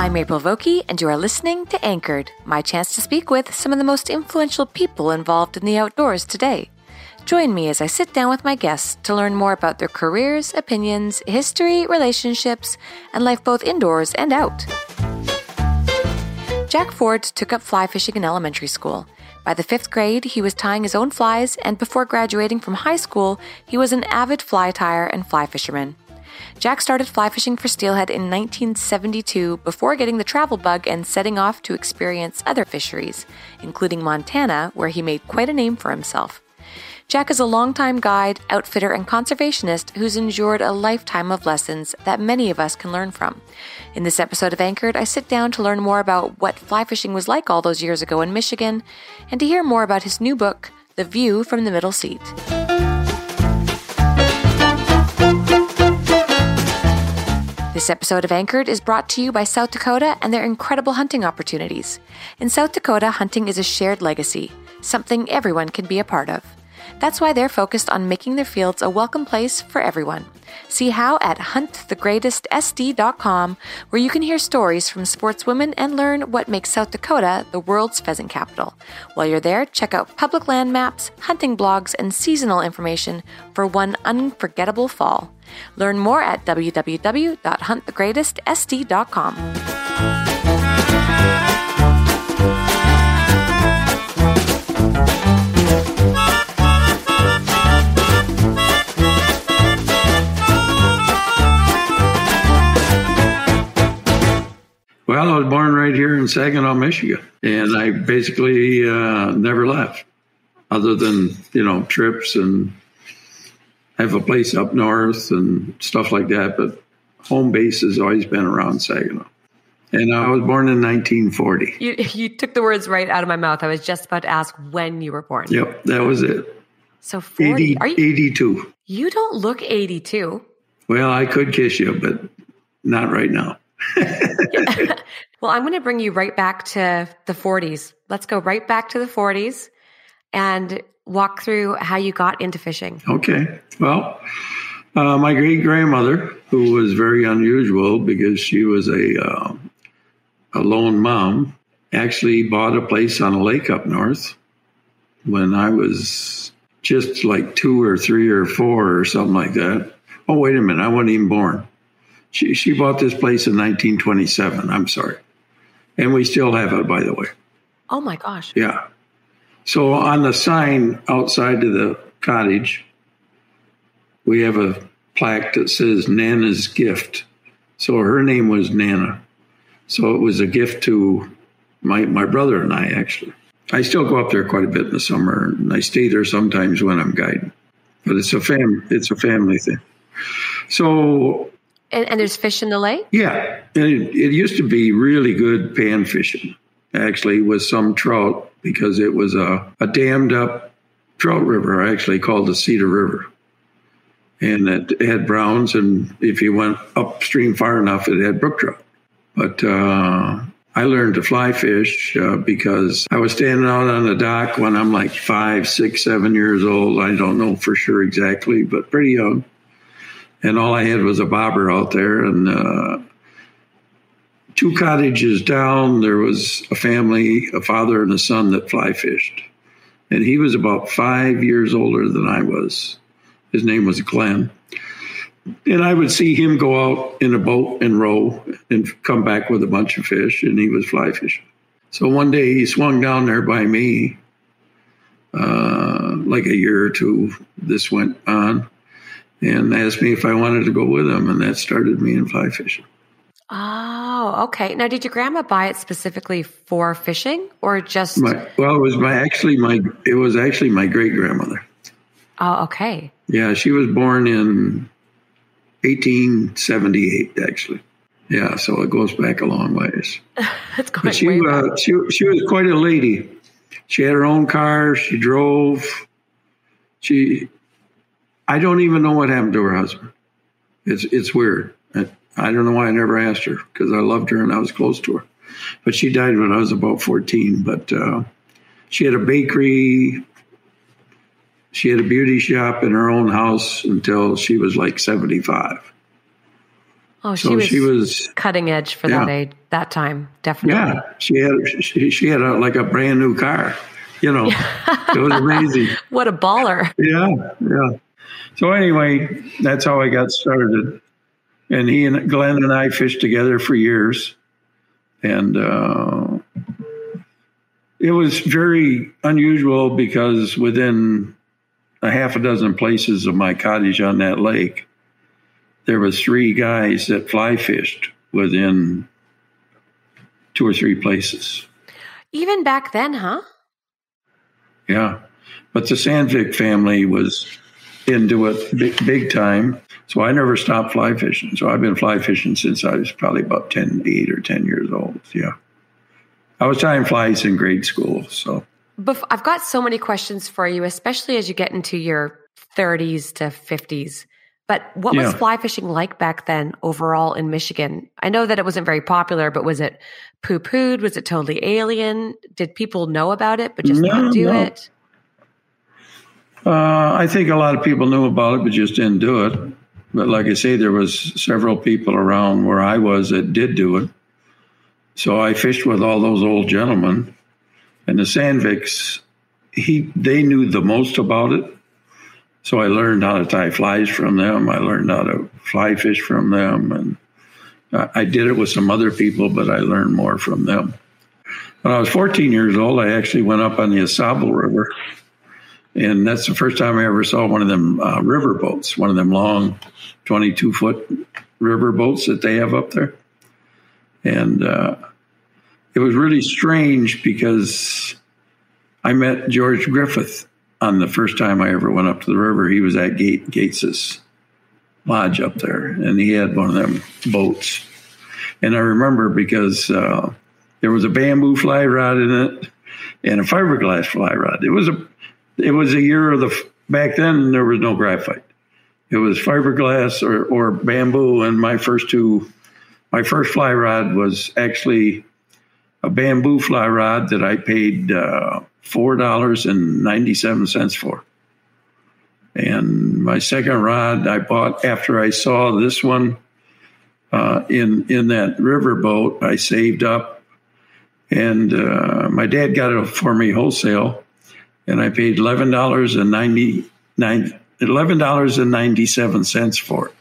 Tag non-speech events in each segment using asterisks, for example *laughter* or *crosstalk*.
I'm April Vokey, and you are listening to Anchored, my chance to speak with some of the most influential people involved in the outdoors today. Join me as I sit down with my guests to learn more about their careers, opinions, history, relationships, and life both indoors and out. Jack Ford took up fly fishing in elementary school. By the fifth grade, he was tying his own flies, and before graduating from high school, he was an avid fly tyer and fly fisherman. Jack started fly fishing for steelhead in 1972 before getting the travel bug and setting off to experience other fisheries, including Montana, where he made quite a name for himself. Jack is a longtime guide, outfitter, and conservationist who's endured a lifetime of lessons that many of us can learn from. In this episode of Anchored, I sit down to learn more about what fly fishing was like all those years ago in Michigan and to hear more about his new book, The View from the Middle Seat. This episode of Anchored is brought to you by South Dakota and their incredible hunting opportunities. In South Dakota, hunting is a shared legacy, something everyone can be a part of. That's why they're focused on making their fields a welcome place for everyone. See how at huntthegreatestsd.com, where you can hear stories from sportswomen and learn what makes South Dakota the world's pheasant capital. While you're there, check out public land maps, hunting blogs, and seasonal information for one unforgettable fall. Learn more at www.huntthegreatestsd.com. right here in Saginaw, Michigan, and I basically uh, never left, other than you know trips and have a place up north and stuff like that. But home base has always been around Saginaw. And I was born in 1940. You, you took the words right out of my mouth. I was just about to ask when you were born. Yep, that was it. So 40. 80, Are you, 82. you don't look 82. Well, I could kiss you, but not right now. *laughs* Well, I'm going to bring you right back to the 40s. Let's go right back to the 40s and walk through how you got into fishing. Okay. Well, uh, my great grandmother, who was very unusual because she was a uh, a lone mom, actually bought a place on a lake up north when I was just like two or three or four or something like that. Oh, wait a minute, I wasn't even born. She she bought this place in 1927. I'm sorry, and we still have it, by the way. Oh my gosh. Yeah. So on the sign outside of the cottage, we have a plaque that says Nana's gift. So her name was Nana. So it was a gift to my, my brother and I, actually. I still go up there quite a bit in the summer, and I stay there sometimes when I'm guiding. but it's a fam it's a family thing. So And, and there's fish in the lake? yeah, and it, it used to be really good pan fishing, actually, with some trout because it was a, a dammed up trout river, actually called the Cedar River. And it had browns, and if you went upstream far enough, it had brook trout. But uh, I learned to fly fish uh, because I was standing out on the dock when I'm like five, six, seven years old. I don't know for sure exactly, but pretty young. And all I had was a bobber out there, and uh, two cottages down, there was a family, a father and a son that fly fished. And he was about five years older than I was. His name was Glenn. And I would see him go out in a boat and row and come back with a bunch of fish, and he was fly fishing. So one day he swung down there by me, uh, like a year or two, this went on, and asked me if I wanted to go with him, and that started me in fly fishing. Oh, okay. Now, did your grandma buy it specifically for fishing or just? My, well, it was my actually my it was actually my great grandmother. Oh, okay. Yeah, she was born in 1878, actually. Yeah, so it goes back a long ways. *laughs* That's going But she, way uh, she, she was quite a lady. She had her own car. She drove. She, I don't even know what happened to her husband. It's it's weird. I, I don't know why I never asked her because I loved her and I was close to her. But she died when I was about 14. But uh, she had a bakery. She had a beauty shop in her own house until she was like 75. Oh, she So was, she was cutting edge for that Yeah. age, that time, definitely. Yeah, she had she, she had a, like a brand new car. You know, *laughs* it was amazing. What a baller. Yeah, yeah. So anyway, that's how I got started. And he and Glenn and I fished together for years, and uh, it was very unusual because within a half a dozen places of my cottage on that lake, there was three guys that fly fished within two or three places. Even back then, huh? Yeah. But the Sandvik family was into it big, big time. So I never stopped fly fishing. So I've been fly fishing since I was probably about 10, 8 or 10 years old. Yeah. I was tying flies in grade school. So Bef- I've got so many questions for you, especially as you get into your 30s to 50s. But what was fly fishing like back then overall in Michigan? I know that it wasn't very popular, but was it poo pooed? Was it totally alien? Did people know about it but just No, not do no. it? Uh, I think a lot of people knew about it, but just didn't do it. But like I say, there was several people around where I was that did do it. So I fished with all those old gentlemen, and the Sandviks, he they knew the most about it. So I learned how to tie flies from them. I learned how to fly fish from them, and I did it with some other people, but I learned more from them. When I was 14 years old, I actually went up on the Au Sable River, and that's the first time I ever saw one of them uh, river boats, one of them long, 22 foot river boats that they have up there. And uh, it was really strange because I met George Griffith on the first time I ever went up to the river. He was at Gate Gates's lodge up there, and he had one of them boats. And I remember because uh, there was a bamboo fly rod in it and a fiberglass fly rod. It was a it was a year of the back then there was no graphite. It was fiberglass or, or bamboo, and my first two, my first fly rod was actually a bamboo fly rod that I paid uh, four dollars and ninety seven cents for. And my second rod I bought after I saw this one uh, in in that river boat. I saved up, and uh, my dad got it for me wholesale, and I paid eleven dollars and ninety nine eleven dollars and ninety seven cents for it.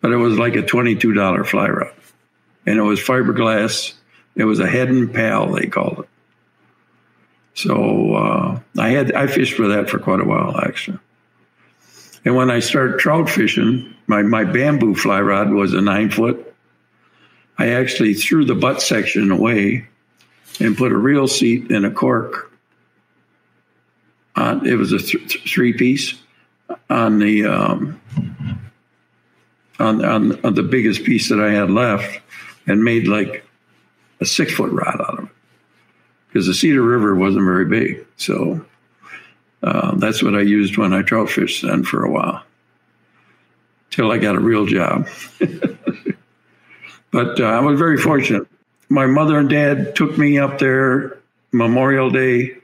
But it was like a twenty two dollar fly rod, and it was fiberglass. It was a Heddon Pal they called it. So uh, I had I fished with that for quite a while actually. And when I started trout fishing, my, my bamboo fly rod was a nine foot. I actually threw the butt section away and put a reel seat and a cork on. It was a th- three piece, on the um, on, on on the biggest piece that I had left, and made like a six foot rod out of it because the Cedar River wasn't very big. So uh, that's what I used when I trout fished then for a while till I got a real job. *laughs* but uh, I was very fortunate. My mother and dad took me up there Memorial Day,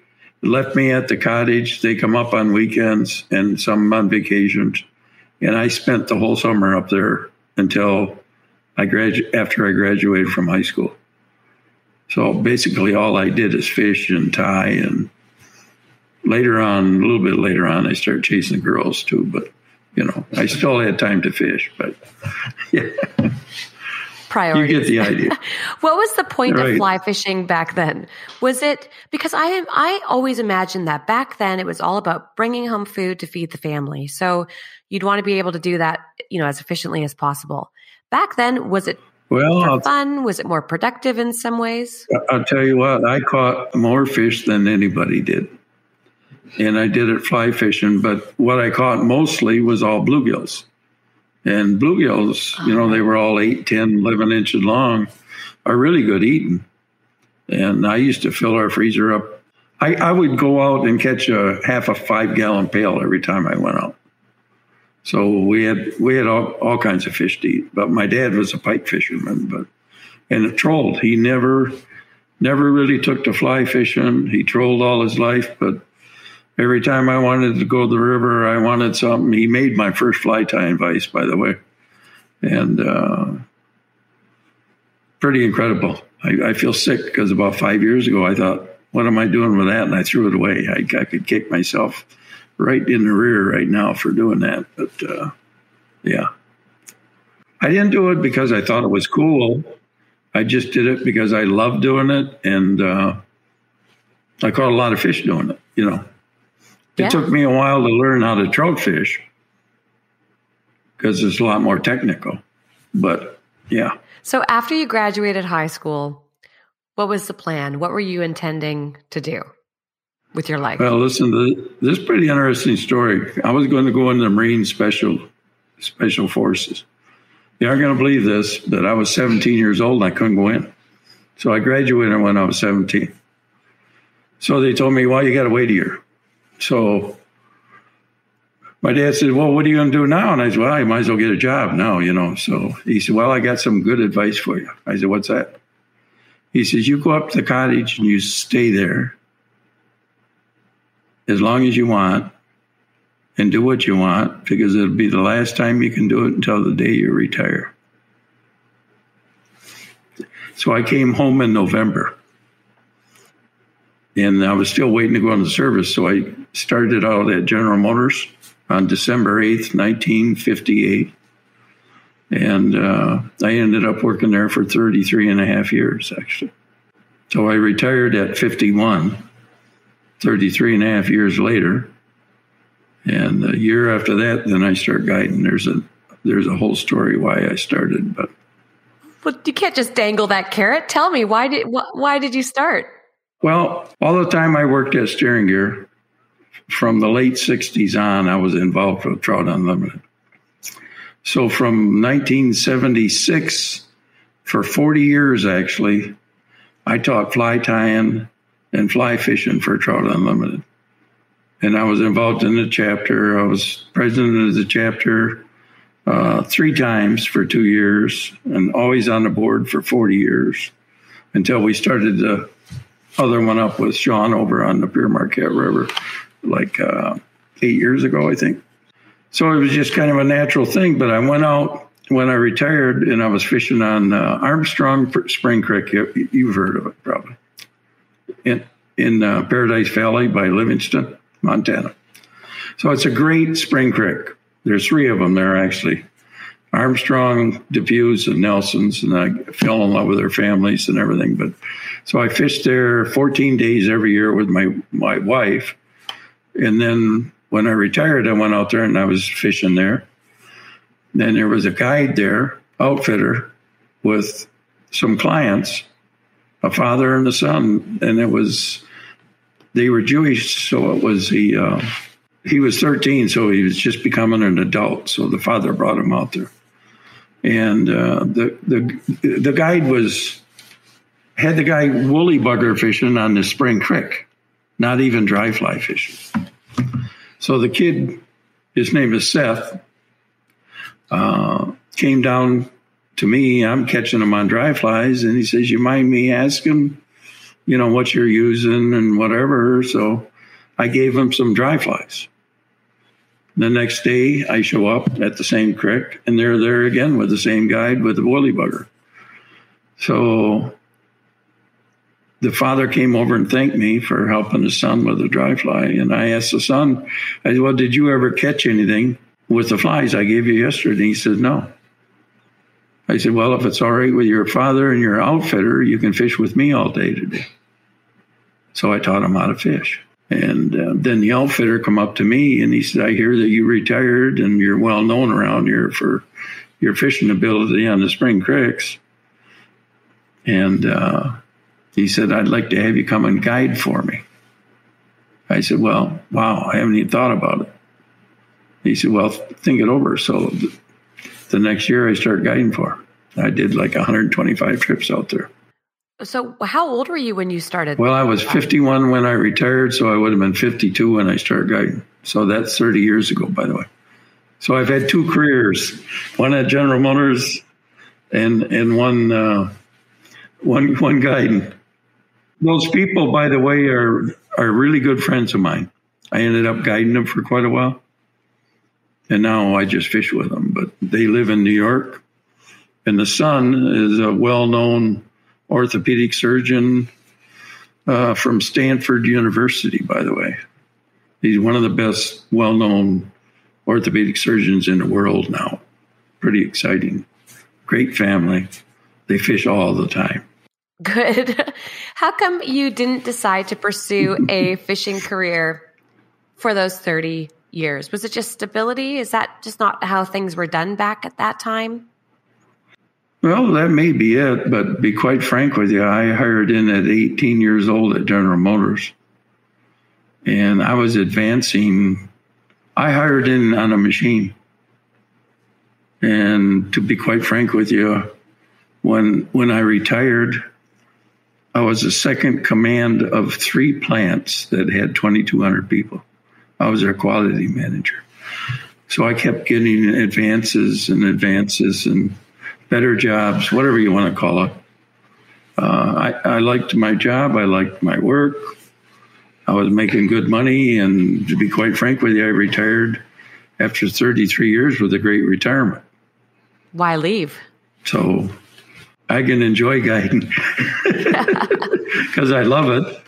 left me at the cottage. They come up on weekends and some on vacations. And I spent the whole summer up there until I gradu- after I graduated from high school. So basically, all I did is fish and tie. And later on, a little bit later on, I started chasing girls too. But you know, I still had time to fish. But *laughs* yeah. Priorities. You get the idea. *laughs* what was the point Right. of fly fishing back then? Was it because I I always imagined that back then it was all about bringing home food to feed the family. So you'd want to be able to do that, you know, as efficiently as possible. Back then, was it Well, for fun? Was it more productive in some ways? I'll tell you what, I caught more fish than anybody did. And I did it fly fishing, but what I caught mostly was all bluegills. And bluegills, you know, they uh-huh. were all 8, 10, 11 inches long, are really good eating. And I used to fill our freezer up. I, I would go out and catch a half a five gallon pail every time I went out. So we had we had all, all kinds of fish to eat. But my dad was a pike fisherman, but and it trolled. He never never really took to fly fishing. He trolled all his life, but every time I wanted to go to the river, I wanted something. He made my first fly tying vise, by the way, and uh, pretty incredible. I, I feel sick because about five years ago, I thought, "What am I doing with that?" And I threw it away. I, I could kick myself right in the rear right now for doing that, but uh, yeah, I didn't do it because I thought it was cool. I just did it because I loved doing it, and uh, I caught a lot of fish doing it. You know, it Yeah. took me a while to learn how to trout fish because it's a lot more technical. But yeah, So after you graduated high school, what was the plan? What were you intending to do with your life? well, listen, to this is a pretty interesting story. I was going to go into the Marine Special Special Forces. You aren't going to believe this, but I was 17 years old and I couldn't go in. So I graduated when I was 17. So they told me, well, you got to wait a year. So my dad said, well, what are you going to do now? And I said, well, I might as well get a job now, you know. So he said, well, I got some good advice for you. I said, what's that? He says, you go up to the cottage and you stay there as long as you want and do what you want because it'll be the last time you can do it until the day you retire. So I came home in November and I was still waiting to go into service. So I started out at General Motors on December 8th, 1958. And uh, I ended up working there for 33 and a half years, actually. So I retired at 51, 33 and a half years later. And a year after that, then I start guiding. There's a there's a whole story why I started, but well, you can't just dangle that carrot. Tell me why did wh- why did you start? Well, all the time I worked at Steering Gear, from the late 60s on, I was involved with Trout Unlimited. So from 1976, for 40 years actually, I taught fly tying and fly fishing for Trout Unlimited. And I was involved in the chapter. I was president of the chapter uh, three times for two years and always on the board for 40 years until we started the other one up with Sean over on the Pere Marquette River like uh, eight years ago, I think. So it was just kind of a natural thing. But I went out when I retired and I was fishing on uh, Armstrong Spring Creek. You- You've heard of it probably. In, in uh, Paradise Valley by Livingston, Montana. So it's a great spring creek. There's three of them there actually. Armstrong, DePuy's, and Nelson's, and I fell in love with their families and everything. But so I fished there 14 days every year with my my wife, and then when I retired, I went out there and I was fishing there. Then there was a guide there, outfitter, with some clients, a father and a son, and it was they were Jewish, so it was the uh, He was 13, so he was just becoming an adult. So the father brought him out there, and uh, the the the guide was had the guy woolly bugger fishing on the spring creek, not even dry fly fishing. So the kid, his name is Seth, uh, came down to me. I'm catching him on dry flies, and he says, "You mind me asking, you know, what you're using and whatever?" So I gave him some dry flies. The next day, I show up at the same creek, and they're there again with the same guide with the woolly bugger. So the father came over and thanked me for helping his son with the dry fly. And I asked the son, I said, Well, did you ever catch anything with the flies I gave you yesterday? And He said, No. I said, Well, if it's all right with your father and your outfitter, you can fish with me all day today. So I taught him how to fish. And uh, then the outfitter come up to me and he said, I hear that you retired and you're well known around here for your fishing ability on the spring creeks. And uh, he said, I'd like to have you come and guide for me. I said, Well, wow, I haven't even thought about it. He said, Well, think it over. So the next year I started guiding for. Him. I did like 125 trips out there. So, how old were you when you started? Well, I was 51 when I retired, so I would have been 52 when I started guiding. So that's 30 years ago, by the way. So I've had two careers, one at General Motors, and and one uh, one one guiding. Those people, by the way, are are really good friends of mine. I ended up guiding them for quite a while, and now I just fish with them. But they live in New York, and the son is a well-known orthopedic surgeon uh, from Stanford University. By the way, he's one of the best well-known orthopedic surgeons in the world now. Pretty exciting. Great family. They fish all the time. Good. *laughs* How come you didn't decide to pursue a *laughs* fishing career for those 30 years? Was it just stability? Is that just not how things were done back at that time? Well, that may be it, but be quite frank with you, I hired in at 18 years old at General Motors. And I was advancing. I hired in on a machine. And to be quite frank with you, when when I retired, I was a second command of three plants that had 2,200 people. I was their quality manager. So I kept getting advances and advances and better jobs, whatever you want to call it. Uh, I, I liked my job. I liked my work. I was making good money. And to be quite frank with you, I retired after 33 years with a great retirement. Why leave? So I can enjoy guiding *laughs* because I love it.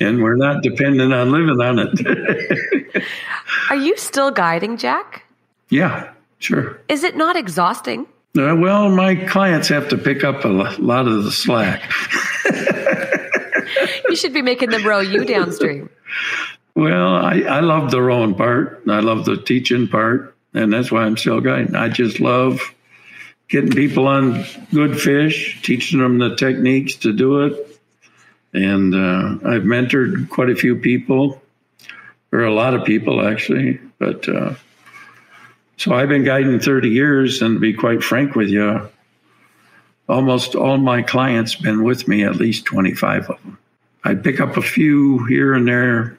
And we're not dependent on living on it. *laughs* Are you still guiding, Jack? Yeah, sure. Is it not exhausting? Uh, well, my clients have to pick up a lot of the slack. *laughs* you should be making them row you downstream. Well, I, I love the rowing part. I love the teaching part. And that's why I'm still guiding. I just love getting people on good fish, teaching them the techniques to do it. And uh, I've mentored quite a few people, or a lot of people actually. But uh, so I've been guiding 30 years, and to be quite frank with you, almost all my clients been with me at least 25 of them. I pick up a few here and there.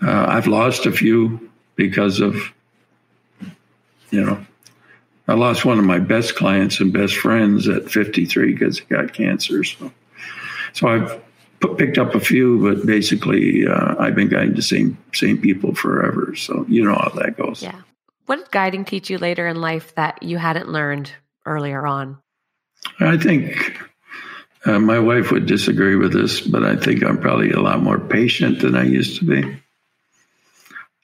Uh, I've lost a few because of, you know, I lost one of my best clients and best friends at 53 because he got cancer. So, so I've picked up a few, but basically uh, I've been guiding the same same people forever. So you know how that goes. Yeah. What did guiding teach you later in life that you hadn't learned earlier on? I think uh, my wife would disagree with this, but I think I'm probably a lot more patient than I used to be.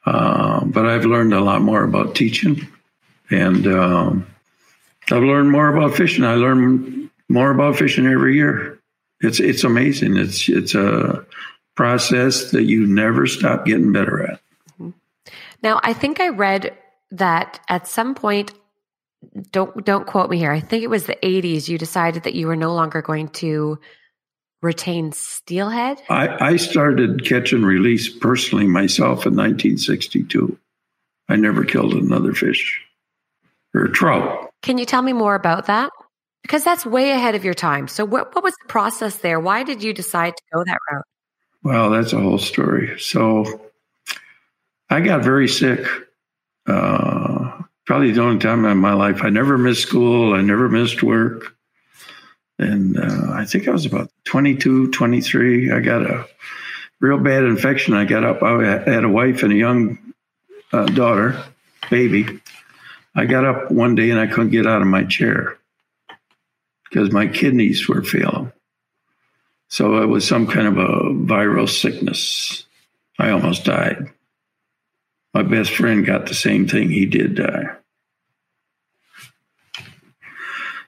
Uh, but I've learned a lot more about teaching and um, I've learned more about fishing. I learn more about fishing every year. It's it's amazing. It's it's a process that you never stop getting better at. Now, I think I read that at some point don't don't quote me here. I think it was the 80s you decided that you were no longer going to retain steelhead? I, I started catch and release personally myself in 1962. I never killed another fish or trout. Can you tell me more about that? Because that's way ahead of your time. So, what, what was the process there? Why did you decide to go that route? Well, that's a whole story. So, I got very sick. Uh, probably the only time in my life I never missed school. I never missed work. And uh, I think I was about 22, 23. I got a real bad infection. I got up. I had a wife and a young uh, daughter, baby. I got up one day and I couldn't get out of my chair because my kidneys were failing. So it was some kind of a viral sickness. I almost died. My best friend got the same thing. He did die.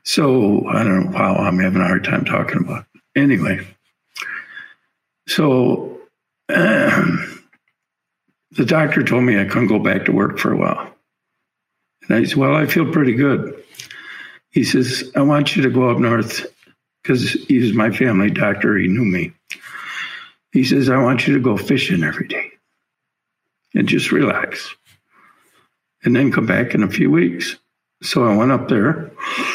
So I don't know. Wow, I'm having a hard time talking about. It. Anyway, so um, *clears throat* the doctor told me I couldn't go back to work for a while. And I said, Well, I feel pretty good. He says, I want you to go up north because he was my family doctor. He knew me. He says, I want you to go fishing every day and just relax and then come back in a few weeks. So I went up there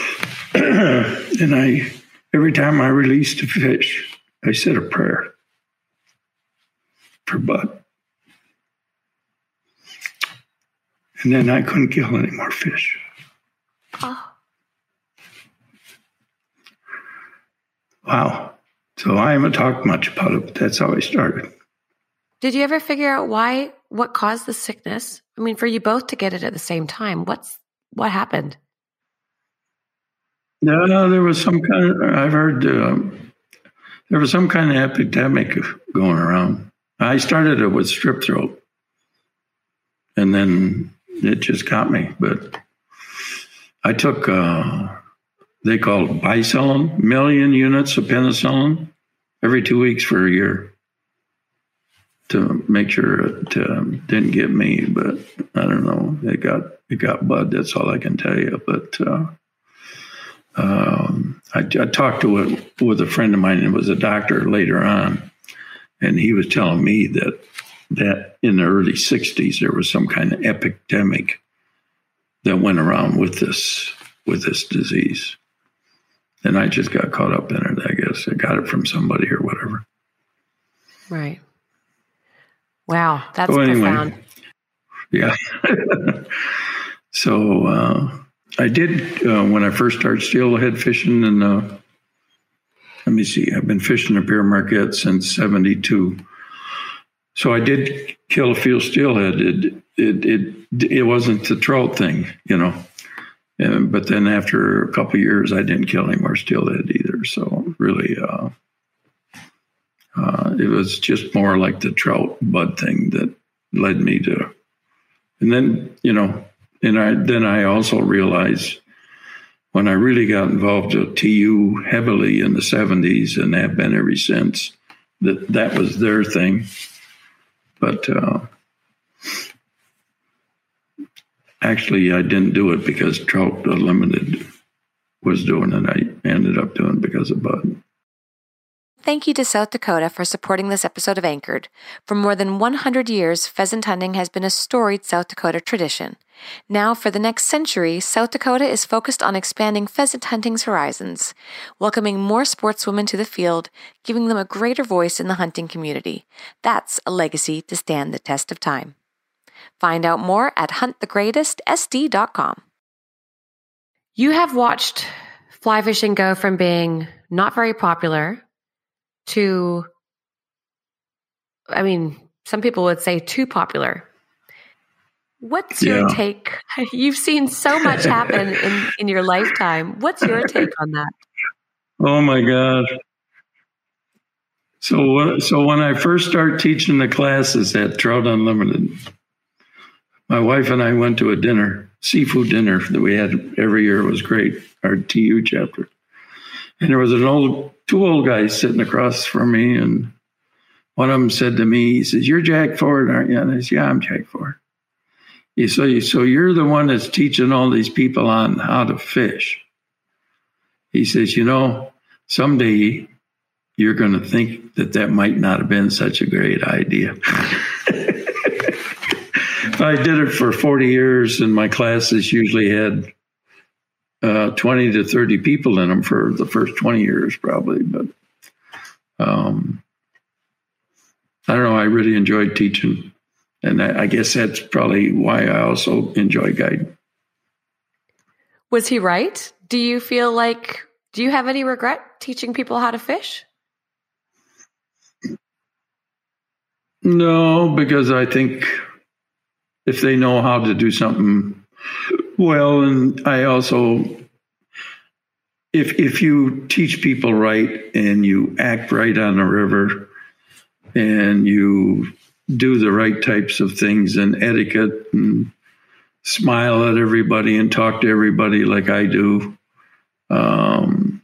*clears throat* and I, every time I released a fish, I said a prayer for Bud. And then I couldn't kill any more fish. Oh. Wow. So I haven't talked much about it, but that's how I started. Did you ever figure out why, what caused the sickness? I mean, for you both to get it at the same time, what's, what happened? No, no, there was some kind of, I've heard um, there was some kind of epidemic going around. I started it with strep throat, and then it just got me. But I took, uh, they call it bicillin, million units of penicillin every two weeks for a year to make sure it um, didn't get me. But I don't know. It got it got Bud. That's all I can tell you. But uh, um, I, I, talked to a, with a friend of mine and it was a doctor later on, and he was telling me that that in the early '60s there was some kind of epidemic that went around with this with this disease, and I just got caught up in it. I guess I got it from somebody or whatever. Right. Wow, that's so anyway, profound. Yeah. *laughs* so. Uh, I did uh, when I first started steelhead fishing, and uh, let me see, I've been fishing the Pere Marquette since '72. So I did kill a few steelhead. It it it it wasn't the trout thing, you know. And, but then after a couple years, I didn't kill any more steelhead either. So really, uh, uh, it was just more like the trout bud thing that led me to. And then you know, and I then I also realized when I really got involved with TU heavily in the 70s and have been ever since that that was their thing. But uh, actually, I didn't do it because Trout Unlimited was doing it. I ended up doing it because of Bud. Thank you to South Dakota for supporting this episode of Anchored. For more than 100 years, pheasant hunting has been a storied South Dakota tradition. Now, for the next century, South Dakota is focused on expanding pheasant hunting's horizons, welcoming more sportswomen to the field, giving them a greater voice in the hunting community. That's a legacy to stand the test of time. Find out more at huntthegreatestsd.com. You have watched fly fishing go from being not very popular to, I mean, some people would say too popular. What's yeah. your take? *laughs* You've seen so much happen in, in your lifetime. What's your take on that? Oh my God. So, so when I first started teaching the classes at Trout Unlimited, my wife and I went to a dinner, seafood dinner that we had every year. It was great, our TU chapter. And there was an old, two old guys sitting across from me, and one of them said to me, he says, "You're Jack Ford, aren't you?" And I said, "Yeah, I'm Jack Ford." He said, "So you're the one that's teaching all these people on how to fish." He says, "You know, someday you're going to think that that might not have been such a great idea. *laughs* I did it for 40 years, and my classes usually had uh, 20 to 30 people in them for the first 20 years, probably. But um, I don't know. I really enjoyed teaching. And I, I guess that's probably why I also enjoy guiding. Was he right? Do you feel like, do you have any regret teaching people how to fish? No, because I think if they know how to do something well, and I also, if if you teach people right and you act right on the river, and you do the right types of things and etiquette and smile at everybody and talk to everybody like I do. Um,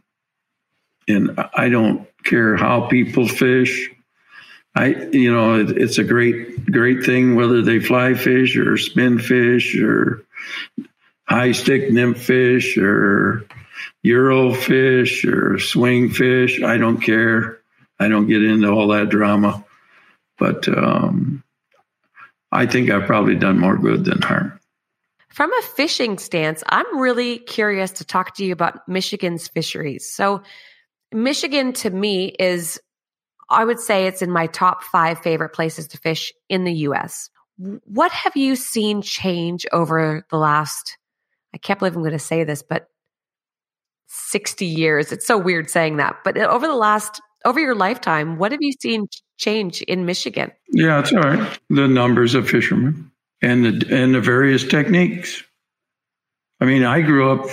and I don't care how people fish. I, you know, it, it's a great, great thing whether they fly fish or spin fish or high stick nymph fish or Euro fish or swing fish. I don't care. I don't get into all that drama, but um, I think I've probably done more good than harm. From a fishing stance, I'm really curious to talk to you about Michigan's fisheries. So, Michigan to me is, I would say it's in my top five favorite places to fish in the US. What have you seen change over the last, I can't believe I'm going to say this, but 60 years? It's so weird saying that, but uh, over the last over your lifetime, what have you seen change in Michigan? Yeah, it's all right. The numbers of fishermen and the and the various techniques. I mean, I grew up.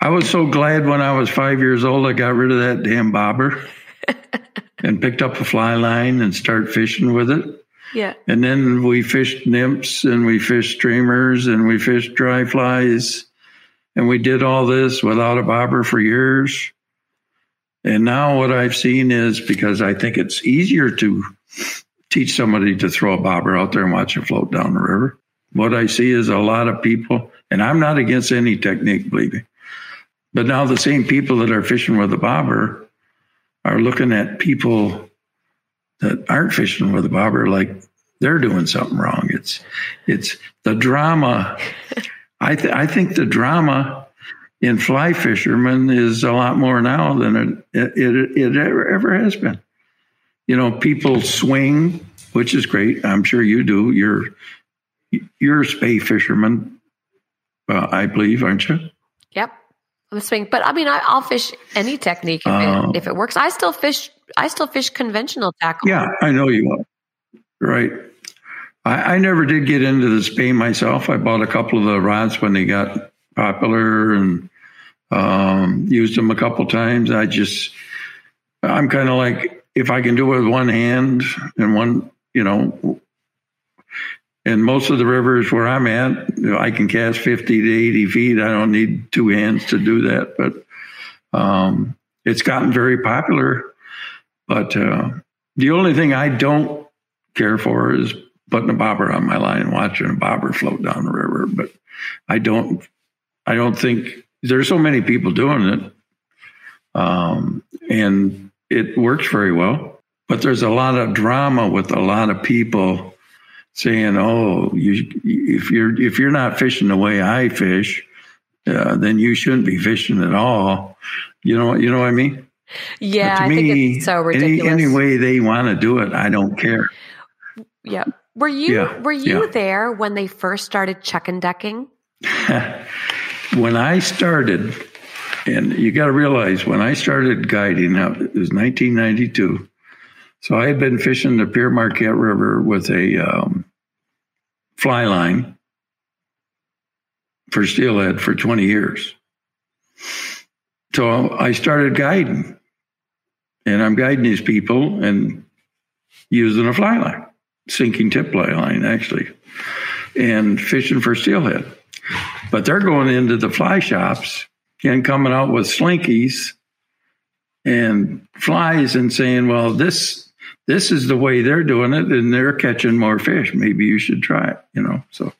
I was so glad when I was five years old. I got rid of that damn bobber *laughs* and picked up a fly line and started fishing with it. Yeah. And then we fished nymphs and we fished streamers and we fished dry flies. And we did all this without a bobber for years. And now what I've seen is because I think it's easier to teach somebody to throw a bobber out there and watch it float down the river. What I see is a lot of people, and I'm not against any technique, believe me. But now the same people that are fishing with a bobber are looking at people that aren't fishing with a bobber like they're doing something wrong. It's it's the drama. *laughs* I th- I think the drama in fly fishermen is a lot more now than it, it, it ever, ever has been. You know, people swing, which is great. I'm sure you do. You're you're a spey fisherman, uh, I believe, aren't you? Yep, I'm a swing. But I mean, I, will fish any technique if, uh, it, if it works. I still fish. I still fish conventional tackle. Yeah, I know you are. Right. I, I never did get into the spey myself. I bought a couple of the rods when they got popular and um, used them a couple times. I just, I'm kind of like, if I can do it with one hand and one, you know, and most of the rivers where I'm at, I can cast 50 to 80 feet. I don't need two hands to do that. But um, it's gotten very popular. But uh, the only thing I don't care for is putting a bobber on my line and watching a bobber float down the river. But I don't, I don't think there's so many people doing it, um, and it works very well. But there's a lot of drama with a lot of people saying, "Oh, you, if you're if you're not fishing the way I fish, uh, then you shouldn't be fishing at all." You know, you know what I mean? Yeah, I me, think it's so ridiculous. Any, any way they want to do it, I don't care. Yeah. Were you yeah, were you yeah. there when they first started chuck and ducking? *laughs* when I started, and you got to realize when I started guiding, it was 1992. So I had been fishing the Pere Marquette River with a um, fly line for steelhead for 20 years. So I started guiding, and I'm guiding these people and using a fly line, sinking tip fly line actually, and fishing for steelhead. But they're going into the fly shops and coming out with slinkies and flies and saying, well, this this is the way they're doing it and they're catching more fish. Maybe you should try it, you know. So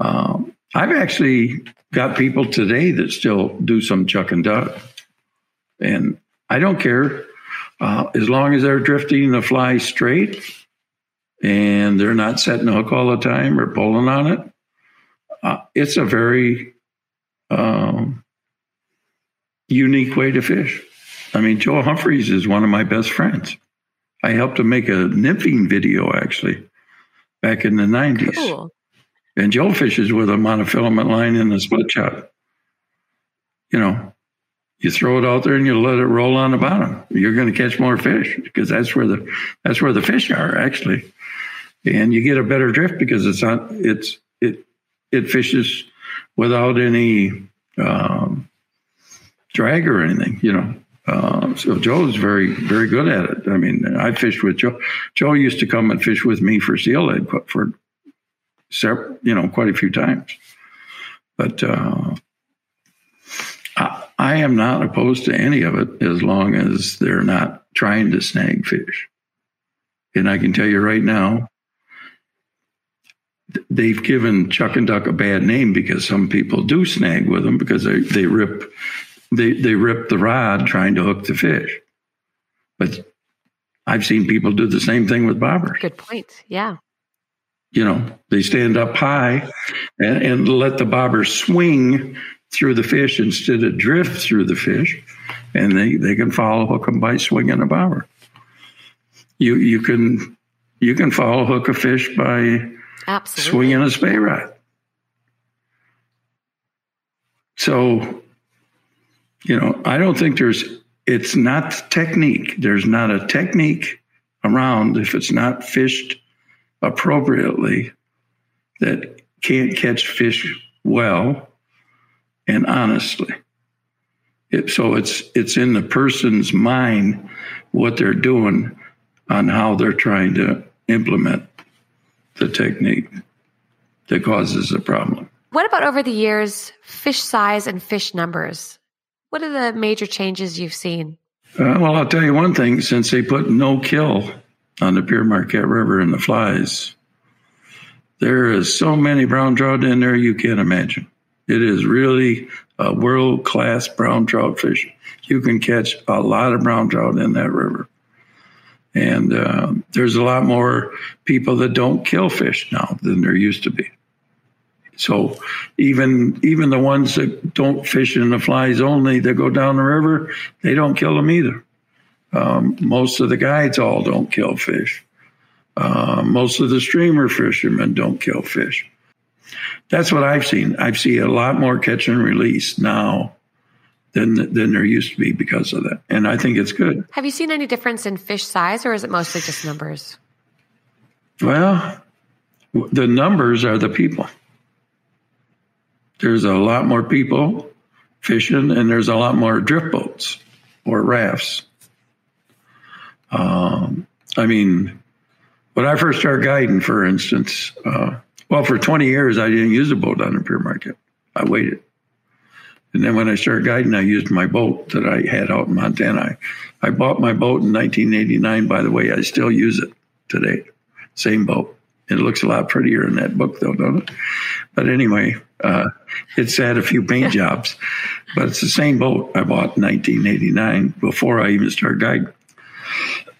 um, I've actually got people today that still do some chuck and duck. And I don't care Uh, as long as they're drifting the fly straight and they're not setting the hook all the time or pulling on it, uh, it's a very um, unique way to fish. I mean, Joe Humphreys is one of my best friends. I helped him make a nymphing video actually back in the 90s. Cool. And Joe fishes with a monofilament line in the split shot. You know, you throw it out there and you let it roll on the bottom. You're going to catch more fish because that's where the that's where the fish are actually, and you get a better drift because it's not it's it it fishes without any um, drag or anything. You know, uh, so Joe's very very good at it. I mean, I fished with Joe. Joe used to come and fish with me for steelhead for several, you know, quite a few times. But uh, I, I am not opposed to any of it as long as they're not trying to snag fish. And I can tell you right now, they've given chuck and duck a bad name because some people do snag with them because they, they rip they, they rip the rod trying to hook the fish. But I've seen people do the same thing with bobbers. Good point. Yeah. You know, they stand up high and, and let the bobber swing through the fish instead of drift through the fish, and they, they can foul hook them by swinging a bobber. You you can you can foul hook a fish by Absolutely. swinging a spey rod. So, you know, I don't think there's it's not technique. There's not a technique around if it's not fished appropriately that can't catch fish well and honestly. It, so it's it's in the person's mind what they're doing on how they're trying to implement the technique that causes the problem. What about over the years, fish size and fish numbers? What are the major changes you've seen? Uh, well, I'll tell you one thing since they put no kill on the Pere Marquette River and the flies, there is so many brown trout in there you can't imagine. It is really a world class brown trout fish. You can catch a lot of brown trout in that river. And uh, there's a lot more people that don't kill fish now than there used to be. So even even the ones that don't fish in the flies only that go down the river, they don't kill them either. Um, most of the guides all don't kill fish. Uh, most of the streamer fishermen don't kill fish. That's what I've seen. I've seen a lot more catch and release now than than there used to be because of that, and I think it's good. Have you seen any difference in fish size, or is it mostly just numbers? Well, the numbers are the people. There's a lot more people fishing, and there's a lot more drift boats or rafts. Um, I mean, when I first started guiding, for instance, uh, well, for 20 years, I didn't use a boat on the Pere Marquette. I waited. And then when I started guiding, I used my boat that I had out in Montana. I, I bought my boat in 1989, by the way. I still use it today. Same boat. It looks a lot prettier in that book, though, don't it? But anyway, uh, it's had a few paint jobs, but it's the same boat I bought in 1989 before I even started guiding.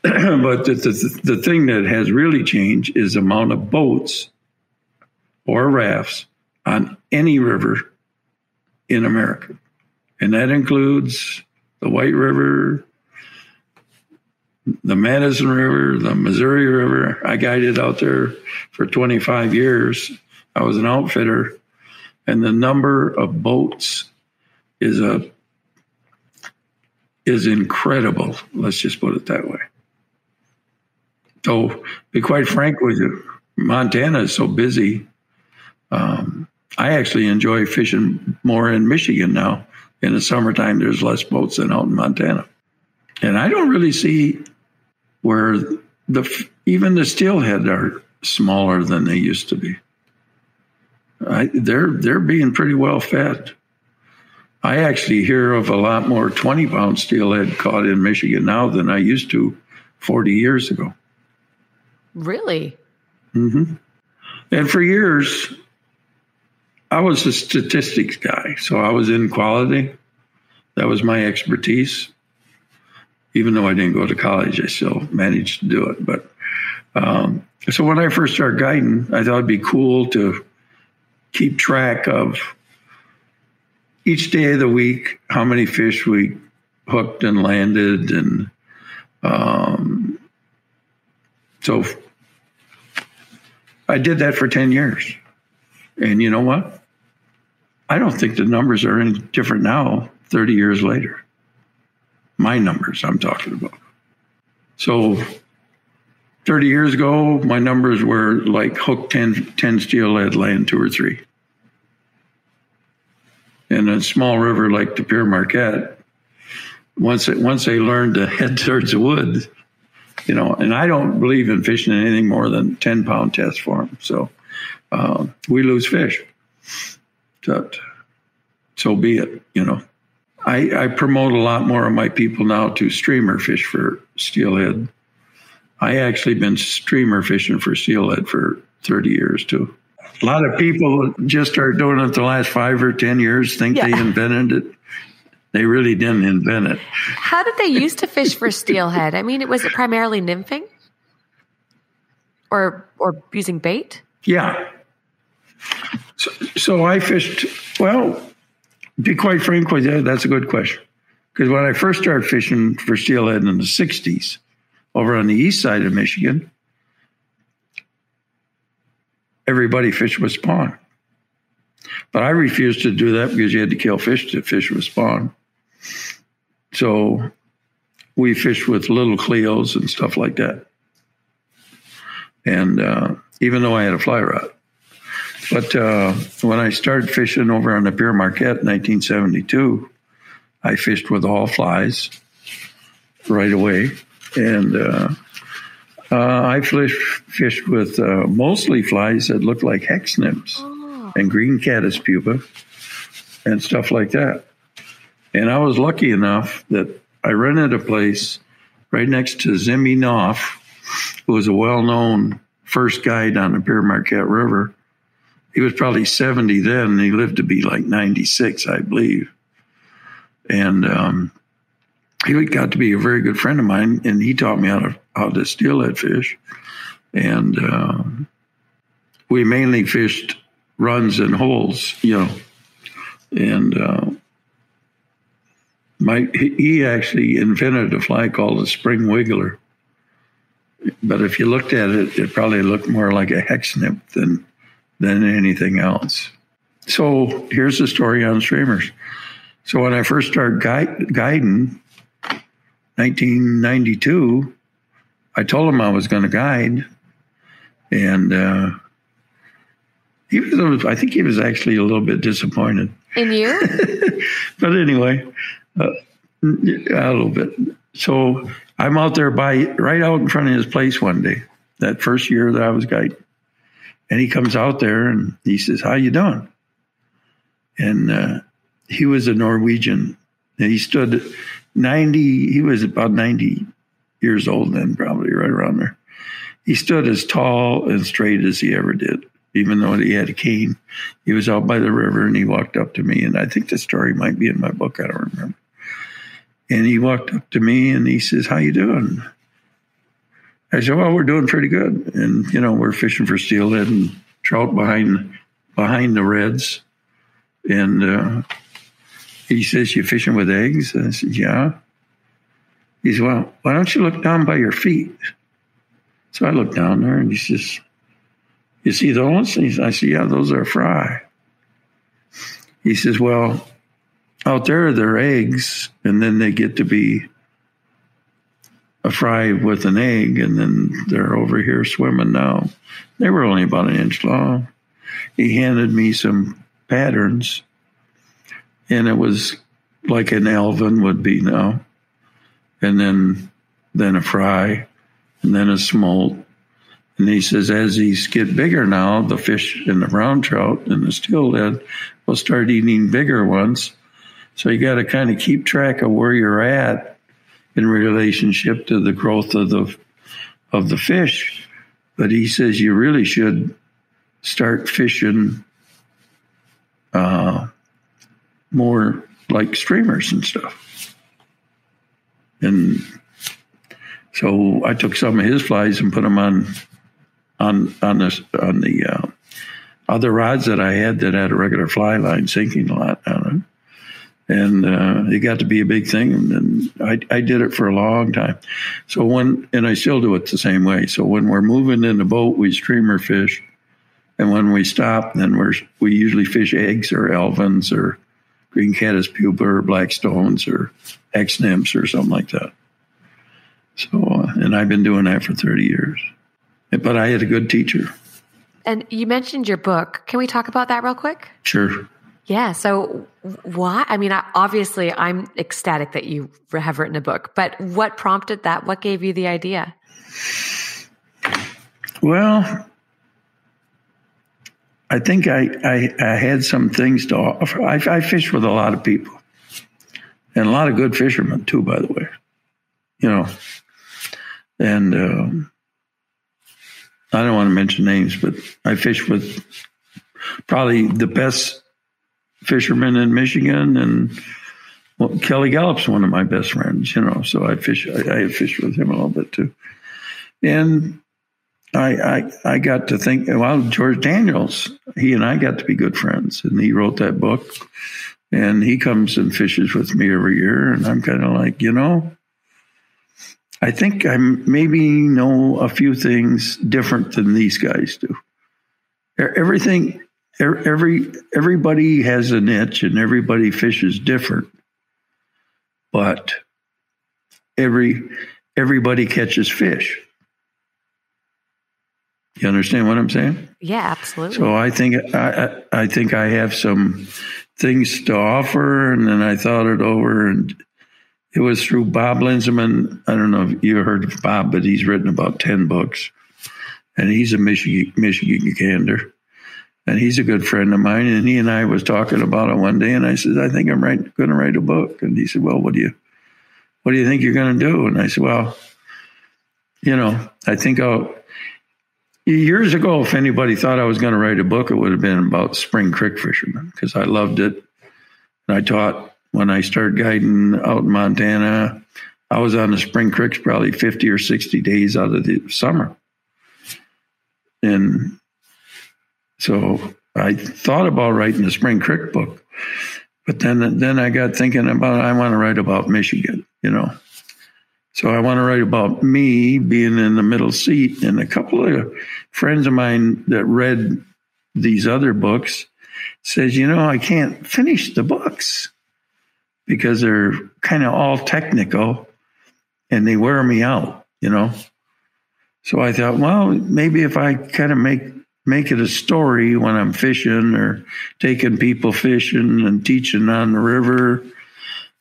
*clears throat* but the, the, the thing that has really changed is the amount of boats or rafts on any river in America. And that includes the White River, the Madison River, the Missouri River. I guided out there for 25 years. I was an outfitter, and the number of boats is a is incredible. Let's just put it that way. So, be quite frank with you, Montana is so busy um, I actually enjoy fishing more in Michigan now. In the summertime, there's less boats than out in Montana, and I don't really see where the even the steelhead are smaller than they used to be. I, they're they're being pretty well fed. I actually hear of a lot more 20 pound steelhead caught in Michigan now than I used to 40 years ago. Really? Mm-hmm. And for years, I was a statistics guy, so I was in quality. That was my expertise. even though I didn't go to college, I still managed to do it. But um, so when I first started guiding, I thought it'd be cool to keep track of each day of the week, how many fish we hooked and landed, and um, so I did that for ten years. And you know what? I don't think the numbers are any different now, 30 years later. My numbers, I'm talking about. So 30 years ago, my numbers were like hook 10, 10 steelhead, land two or three. In a small river like the Pere Marquette, once it, once they learned to head towards the woods, you know, and I don't believe in fishing anything more than 10 pound test for them. So uh, we lose fish. But so be it, you know. I, I promote a lot more of my people now to streamer fish for steelhead. I actually been streamer fishing for steelhead for 30 years too. A lot of people just started doing it the last five or 10 years, think yeah. they invented it. They really didn't invent it. How did they used to fish for steelhead? I mean, it was it primarily nymphing or or using bait? Yeah. So, so I fished, well, be quite frank with you, that's a good question. Because when I first started fishing for steelhead in the 60s, over on the east side of Michigan, everybody fished with spawn. But I refused to do that because you had to kill fish to fish with spawn. So we fished with little Cleos and stuff like that. And uh, even though I had a fly rod. But uh, when I started fishing over on the Pere Marquette in 1972, I fished with all flies right away. And uh, uh, I fished, fished with uh, mostly flies that looked like hex nymphs oh. and green caddis pupa and stuff like that. And I was lucky enough that I rented a place right next to Zimmy Nolph, who was a well known first guide on the Pere Marquette River he was probably 70 then, and he lived to be like 96, I believe. And um, he got to be a very good friend of mine, and he taught me how to how to steal that fish. And uh, we mainly fished runs and holes, you know. And uh, my he actually invented a fly called a spring wiggler. But if you looked at it, it probably looked more like a hex nymph than than anything else. So here's the story on streamers. So when I first started guide, guiding, 1992, I told him I was going to guide, and uh, he was. I think he was actually a little bit disappointed in you. *laughs* but anyway, uh, a little bit. So I'm out there by right out in front of his place one day. That first year that I was guiding, and he comes out there and he says, "How you doing?" And uh, he was a Norwegian. And he stood ninety. He was about ninety years old then, probably right around there. He stood as tall and straight as he ever did, even though he had a cane. He was out by the river and he walked up to me, and I think the story might be in my book. I don't remember. And he walked up to me and he says, "How you doing?" I said, well, we're doing pretty good. And, you know, we're fishing for steelhead and trout behind, behind the reds. And uh, he says, you fishing with eggs? I said, yeah. He said, well, why don't you look down by your feet? So I looked down there and he says, you see those? I said, yeah, those are fry. He says, well, out there they're eggs and then they get to be a fry with an egg, and then they're over here swimming now. They were only about an inch long. He handed me some patterns, and it was like an alevin would be now, and then then a fry, and then a smolt. And he says, as these get bigger now, the fish and the brown trout and the steelhead will start eating bigger ones. So you got to kind of keep track of where you're at in relationship to the growth of the of the fish. But he says you really should start fishing uh, more like streamers and stuff. And So I took some of his flies and put them on on on the on the uh, other rods that I had that had a regular fly line sinking a lot on. And uh, it got to be a big thing, and I, I did it for a long time. So when, and I still do it the same way. So when we're moving in the boat, we streamer fish, and when we stop, then we're we usually fish eggs or alevins or green caddis pupa or black stones or hex nymphs or something like that. So, uh, and I've been doing that for 30 years. But I had a good teacher. And you mentioned your book. Can we talk about that real quick? Sure. Yeah. So, why? I mean, obviously, I'm ecstatic that you have written a book, but what prompted that? What gave you the idea? Well, I think I, I, I had some things to offer. I, I fish with a lot of people and a lot of good fishermen, too, by the way. You know, and um, I don't want to mention names, but I fish with probably the best fishermen in Michigan, and well, Kelly Galloup's one of my best friends. You know, so I fish. I, I fished with him a little bit too, and I, I I got to think. Well, George Daniels, he and I got to be good friends, and he wrote that book, and he comes and fishes with me every year, and I'm kind of like, you know, I think I maybe know a few things different than these guys do. Everything, every everybody has a niche, and everybody fishes different. But every everybody catches fish. You understand what I'm saying? Yeah, absolutely. So I think I I think I have some things to offer, and then I thought it over and it was through Bob Linsenman. I don't know if you heard of Bob, but he's written about 10 books. And he's a Michigan, Michigan gander. And he's a good friend of mine. And he and I was talking about it one day. And I said, I think I'm going to write a book. And he said, Well, what do you, what do you think you're going to do? And I said, Well, you know, I think I'll, years ago, if anybody thought I was going to write a book, it would have been about spring creek fishermen because I loved it. And I taught when I started guiding out in Montana, I was on the spring creeks probably 50 or 60 days out of the summer. And so I thought about writing the spring creek book, but then then I got thinking about I want to write about Michigan, you know. So I want to write about me being in the middle seat and a couple of friends of mine that read these other books says, you know, I can't finish the books because they're kind of all technical and they wear me out, you know. So I thought, well, maybe if I kind of make make it a story when I'm fishing or taking people fishing and teaching on the river.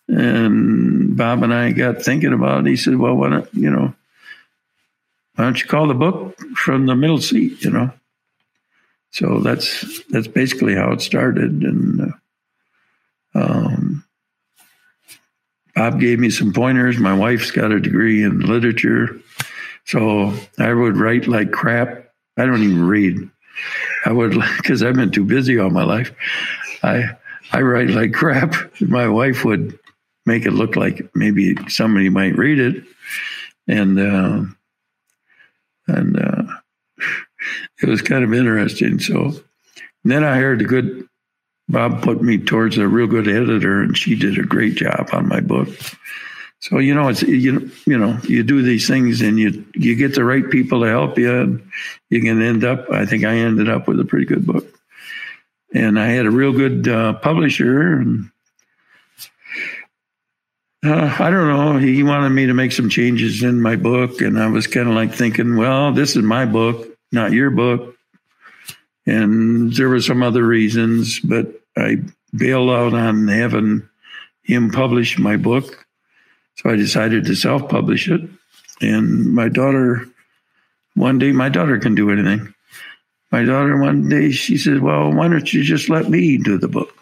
And Bob and I got thinking about it. He said, well, why don't, you know, why don't you call the book from the middle seat, you know? So that's, that's basically how it started. And, uh, um, Bob gave me some pointers. My wife's got a degree in literature. So I would write like crap. I don't even read. I would, because I've been too busy all my life. I, I write like crap. My wife would make it look like maybe somebody might read it. And, uh, and, uh, it was kind of interesting. So then I heard a good Bob put me towards a real good editor, and she did a great job on my book. So you know, it's you you know, you do these things, and you you get the right people to help you, and you can end up. I think I ended up with a pretty good book, and I had a real good uh, publisher, and uh, I don't know. He wanted me to make some changes in my book, and I was kind of like thinking, well, this is my book, not your book. And there were some other reasons, but I bailed out on having him publish my book. So I decided to self publish it. And my daughter, one day, my daughter can do anything. My daughter, one day, she said, Well, why don't you just let me do the book?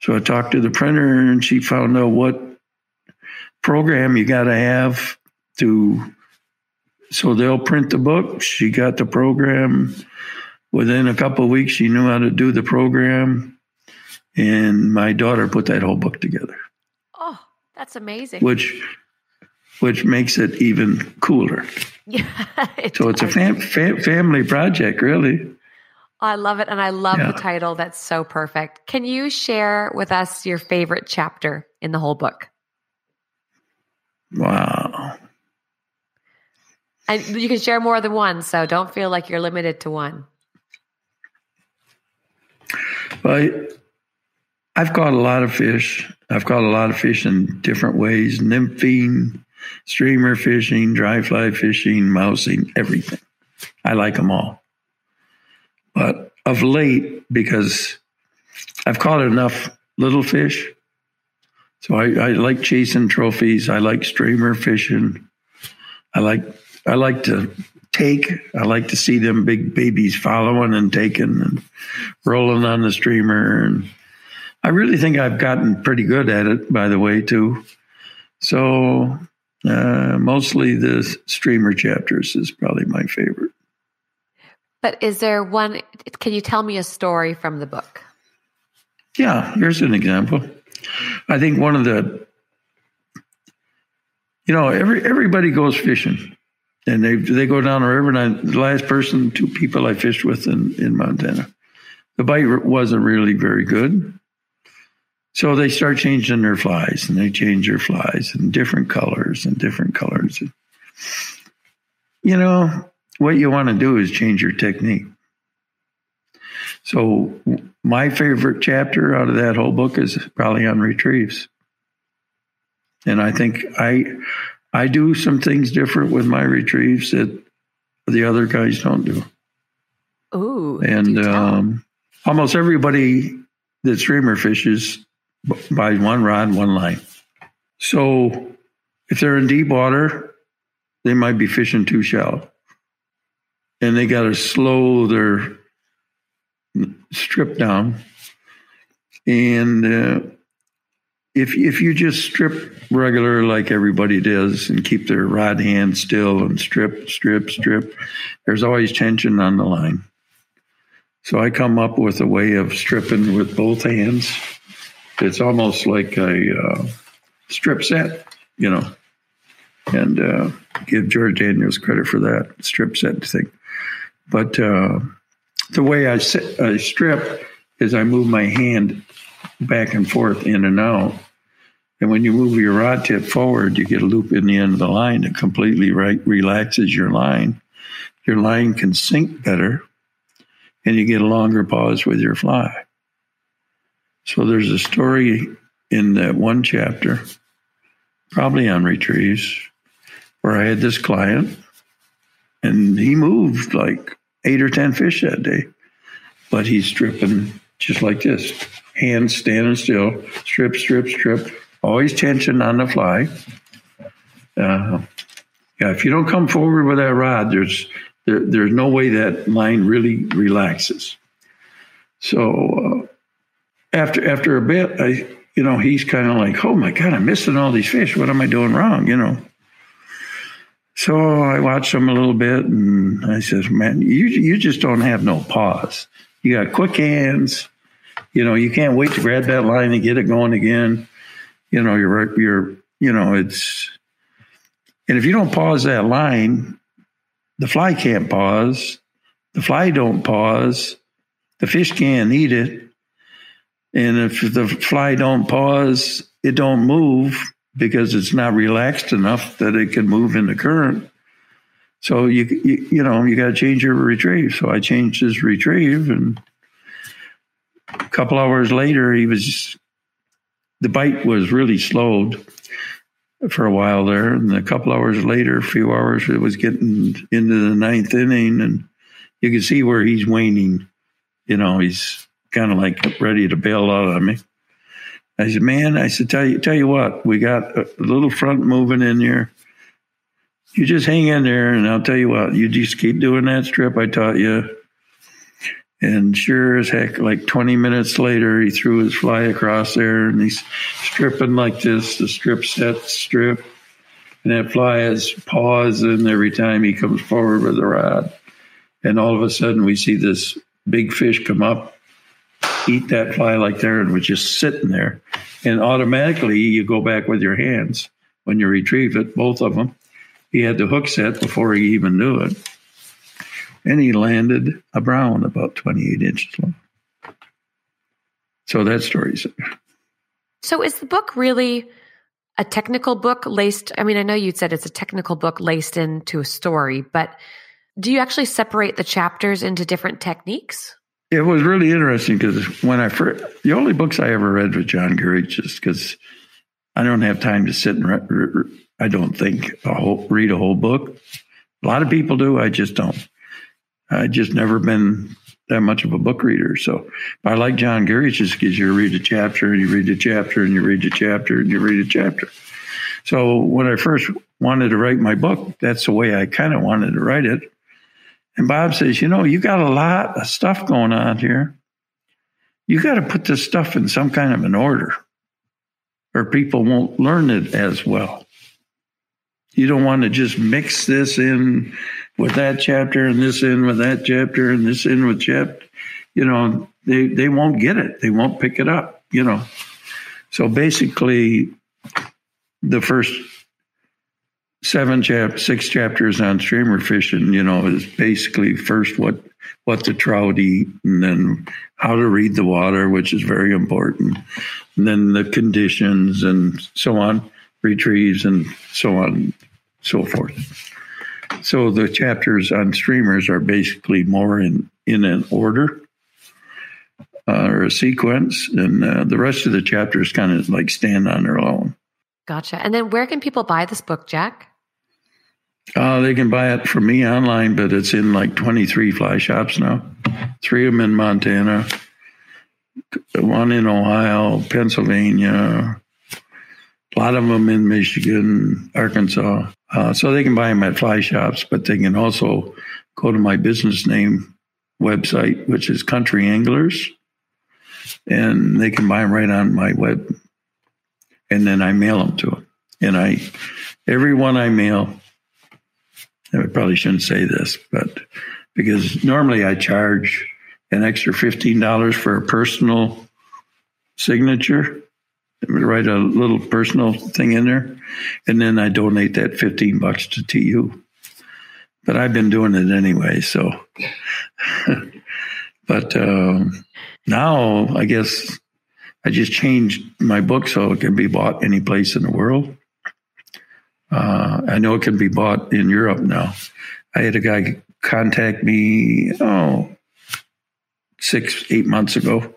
So I talked to the printer and she found out what program you got to have to so they'll print the book. She got the program. Within a couple of weeks, she knew how to do the program. And my daughter put that whole book together. Oh, that's amazing. Which which makes it even cooler. *laughs* Yeah, it So it's a does. fam- family project, really. I love it. And I love Yeah. the title. That's so perfect. Can you share with us your favorite chapter in the whole book? Wow. And you can share more than one, so don't feel like you're limited to one. But I've caught a lot of fish. I've caught a lot of fish in different ways nymphing, streamer fishing, dry fly fishing, mousing, everything. I like them all. But of late, because I've caught enough little fish, so I, I like chasing trophies. I like streamer fishing. I like I like to take. I like to see them big babies following and taking and rolling on the streamer. And I really think I've gotten pretty good at it, by the way, too. So uh, mostly the streamer chapters is probably my favorite. But is there one? Can you tell me a story from the book? Yeah, here's an example. I think one of the, you know, every everybody goes fishing, and they they go down the river. And I, the last person, two people I fished with in in Montana, the bite wasn't really very good. So they start changing their flies, and they change their flies in different colors and different colors. You know, what you want to do is change your technique. So my favorite chapter out of that whole book is probably on retrieves. And I think I I do some things different with my retrieves that the other guys don't do. Ooh, And do um, almost everybody that streamer fishes b- buys one rod, one line. So if they're in deep water, they might be fishing too shallow. And they got to slow their strip down. And uh, if if you just strip regular like everybody does and keep their rod hand still and strip, strip, strip, there's always tension on the line. So I come up with a way of stripping with both hands. It's almost like a uh, strip set, you know. And uh, give George Daniels credit for that strip set thing. But uh, the way I, sit, I strip is I move my hand back and forth in and out. And when you move your rod tip forward, you get a loop in the end of the line that completely relaxes your line. Your line can sink better and you get a longer pause with your fly. So there's a story in that one chapter, probably on retrieves, where I had this client and he moved like eight or 10 fish that day, but he's stripping just like this hands standing still, strip, strip, strip, always tension on the fly. Uh, yeah, if you don't come forward with that rod, there's there, there's no way that line really relaxes. So uh, after after a bit, I you know he's kind of like, oh my god, I'm missing all these fish. What am I doing wrong? You know. So I watched him a little bit, and I said, "Man, you you just don't have no pause. You got quick hands. You know, you can't wait to grab that line and get it going again. You know, you're you're you know it's." And if you don't pause that line, the fly can't pause. The fly don't pause. The fish can't eat it. And if the fly don't pause, it don't move because it's not relaxed enough that it can move in the current. So you you, you know you got to change your retrieve. So I changed his retrieve, and a couple hours later, he was the bite was really slowed for a while there, and a couple hours later, a few hours, it was getting into the ninth inning, and you can see where he's waning. You know, he's kind of like ready to bail out on me. I said, "Man," I said, "Tell you, tell you what, we got a little front moving in here. You just hang in there, and I'll tell you what, you just keep doing that strip I taught you." And sure as heck, like 20 minutes later, he threw his fly across there and he's stripping like this, the strip set strip. And that fly has pausing every time he comes forward with a rod. And all of a sudden, we see this big fish come up, eat that fly like there, and was just sitting there. And automatically, you go back with your hands when you retrieve it, both of them. He had the hook set before he even knew it. And he landed a brown about 28 inches long. So that story's there. So is the book really a technical book laced? I mean, I know you said it's a technical book laced into a story, but do you actually separate the chapters into different techniques? It was really interesting because when I first, the only books I ever read with John Gierach, just because I don't have time to sit and, re, re, I don't think, a whole, read a whole book. A lot of people do. I just don't. I just never been that much of a book reader. So I like John Gierach just because you read a chapter and you read a chapter and you read a chapter and you read a chapter. So when I first wanted to write my book, that's the way I kind of wanted to write it. And Bob says, you know, you got a lot of stuff going on here. You got to put this stuff in some kind of an order or people won't learn it as well. You don't want to just mix this in with that chapter and this in with that chapter and this in with chapter. You know, they, they won't get it. They won't pick it up, you know. So basically, the first seven chap six chapters on streamer fishing you know is basically first what what the trout eat and then how to read the water which is very important. And then the conditions and so on retrieves and so on and so forth. So the chapters on streamers are basically more in in an order uh, or a sequence and uh, the rest of the chapters kind of like stand on their own. Gotcha. And then where can people buy this book jack uh, they can buy it from me online, but it's in like 23 fly shops now. Three of them in Montana, one in Ohio, Pennsylvania, a lot of them in Michigan, Arkansas. Uh, so they can buy them at fly shops, but they can also go to my business name website, which is Country Anglers, and they can buy them right on my web. And then I mail them to them. And I, every one I mail, I probably shouldn't say this, but because normally I charge an extra $15 for a personal signature, write a little personal thing in there, and then I donate that 15 bucks to TU. But I've been doing it anyway, so. *laughs* but um, now I guess I just changed my book so it can be bought any place in the world. Uh, I know it can be bought in Europe now. I had a guy contact me, oh, six, eight months ago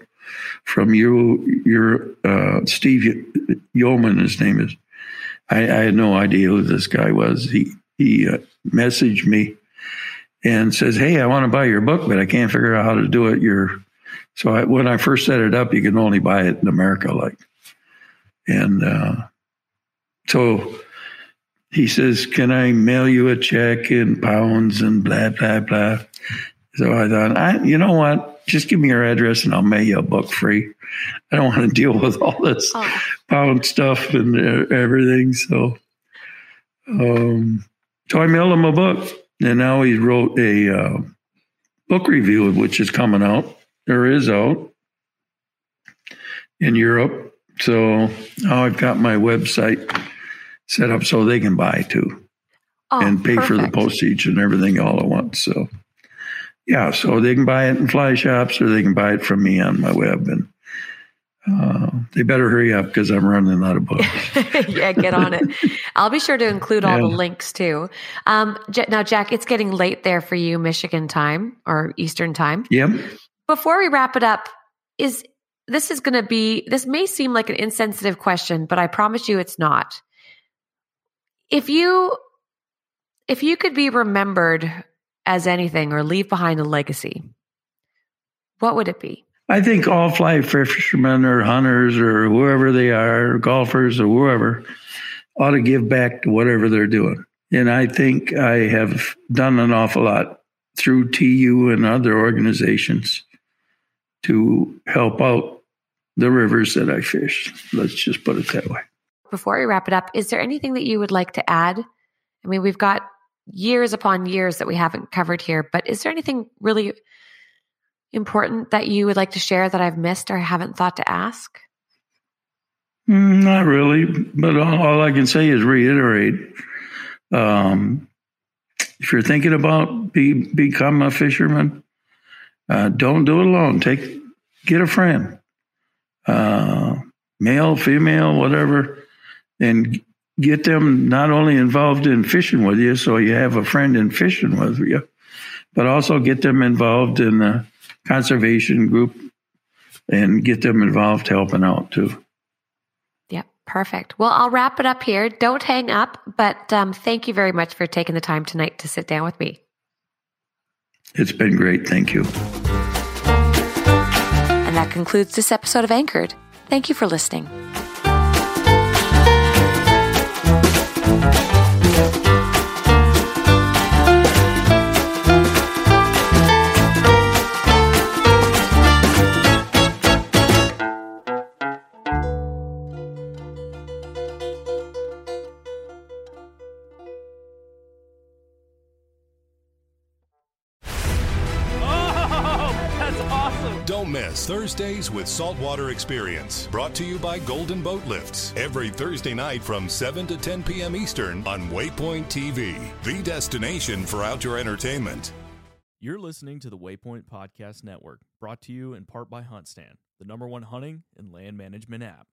from you, your uh, Steve Yeoman, his name is. I, I, had no idea who this guy was. He he uh, messaged me and says, "Hey, I want to buy your book, but I can't figure out how to do it." Your so I, when I first set it up, you can only buy it in America, like, and uh, so he says, Can I mail you a check in pounds and blah, blah, blah. So I thought, I, you know what? Just give me your address and I'll mail you a book free. I don't want to deal with all this oh. pound stuff and uh, everything. So, um, so I mailed him a book, and now he wrote a uh, book review, which is coming out. There is out in Europe. So now I've got my website set up so they can buy too oh, and pay perfect. for the postage and everything all at once. So, yeah, so they can buy it in fly shops or they can buy it from me on my web. And uh, they better hurry up because I'm running out of books. *laughs* yeah, get on it. I'll be sure to include all yeah. the links too. Um, now, Jack, it's getting late there for you, Michigan time or Eastern time. Yep. Before we wrap it up, is this is going to be this may seem like an insensitive question, but I promise you it's not. If you if you could be remembered as anything or leave behind a legacy, what would it be? I think all fly fishermen or hunters or whoever they are, golfers or whoever, ought to give back to whatever they're doing. And I think I have done an awful lot through TU and other organizations to help out the rivers that I fish. Let's just put it that way before we wrap it up, is there anything that you would like to add? I mean, we've got years upon years that we haven't covered here, but is there anything really important that you would like to share that I've missed or haven't thought to ask? Mm, not really, but all, all, I can say is reiterate. Um, if you're thinking about be become a fisherman, uh, don't do it alone. Take get a friend, uh, male, female, whatever, and get them not only involved in fishing with you, so you have a friend in fishing with you, but also get them involved in the conservation group and get them involved helping out too. Yep, perfect. Well, I'll wrap it up here. Don't hang up, but um, thank you very much for taking the time tonight to sit down with me. It's been great. Thank you. And that concludes this episode of Anchored. Thank you for listening. Thursdays with Saltwater Experience, brought to you by Golden Boat Lifts. Every Thursday night from 7 to 10 p.m. Eastern on Waypoint TV, the destination for outdoor entertainment. You're listening to the Waypoint Podcast Network, brought to you in part by HuntStand, the number one hunting and land management app.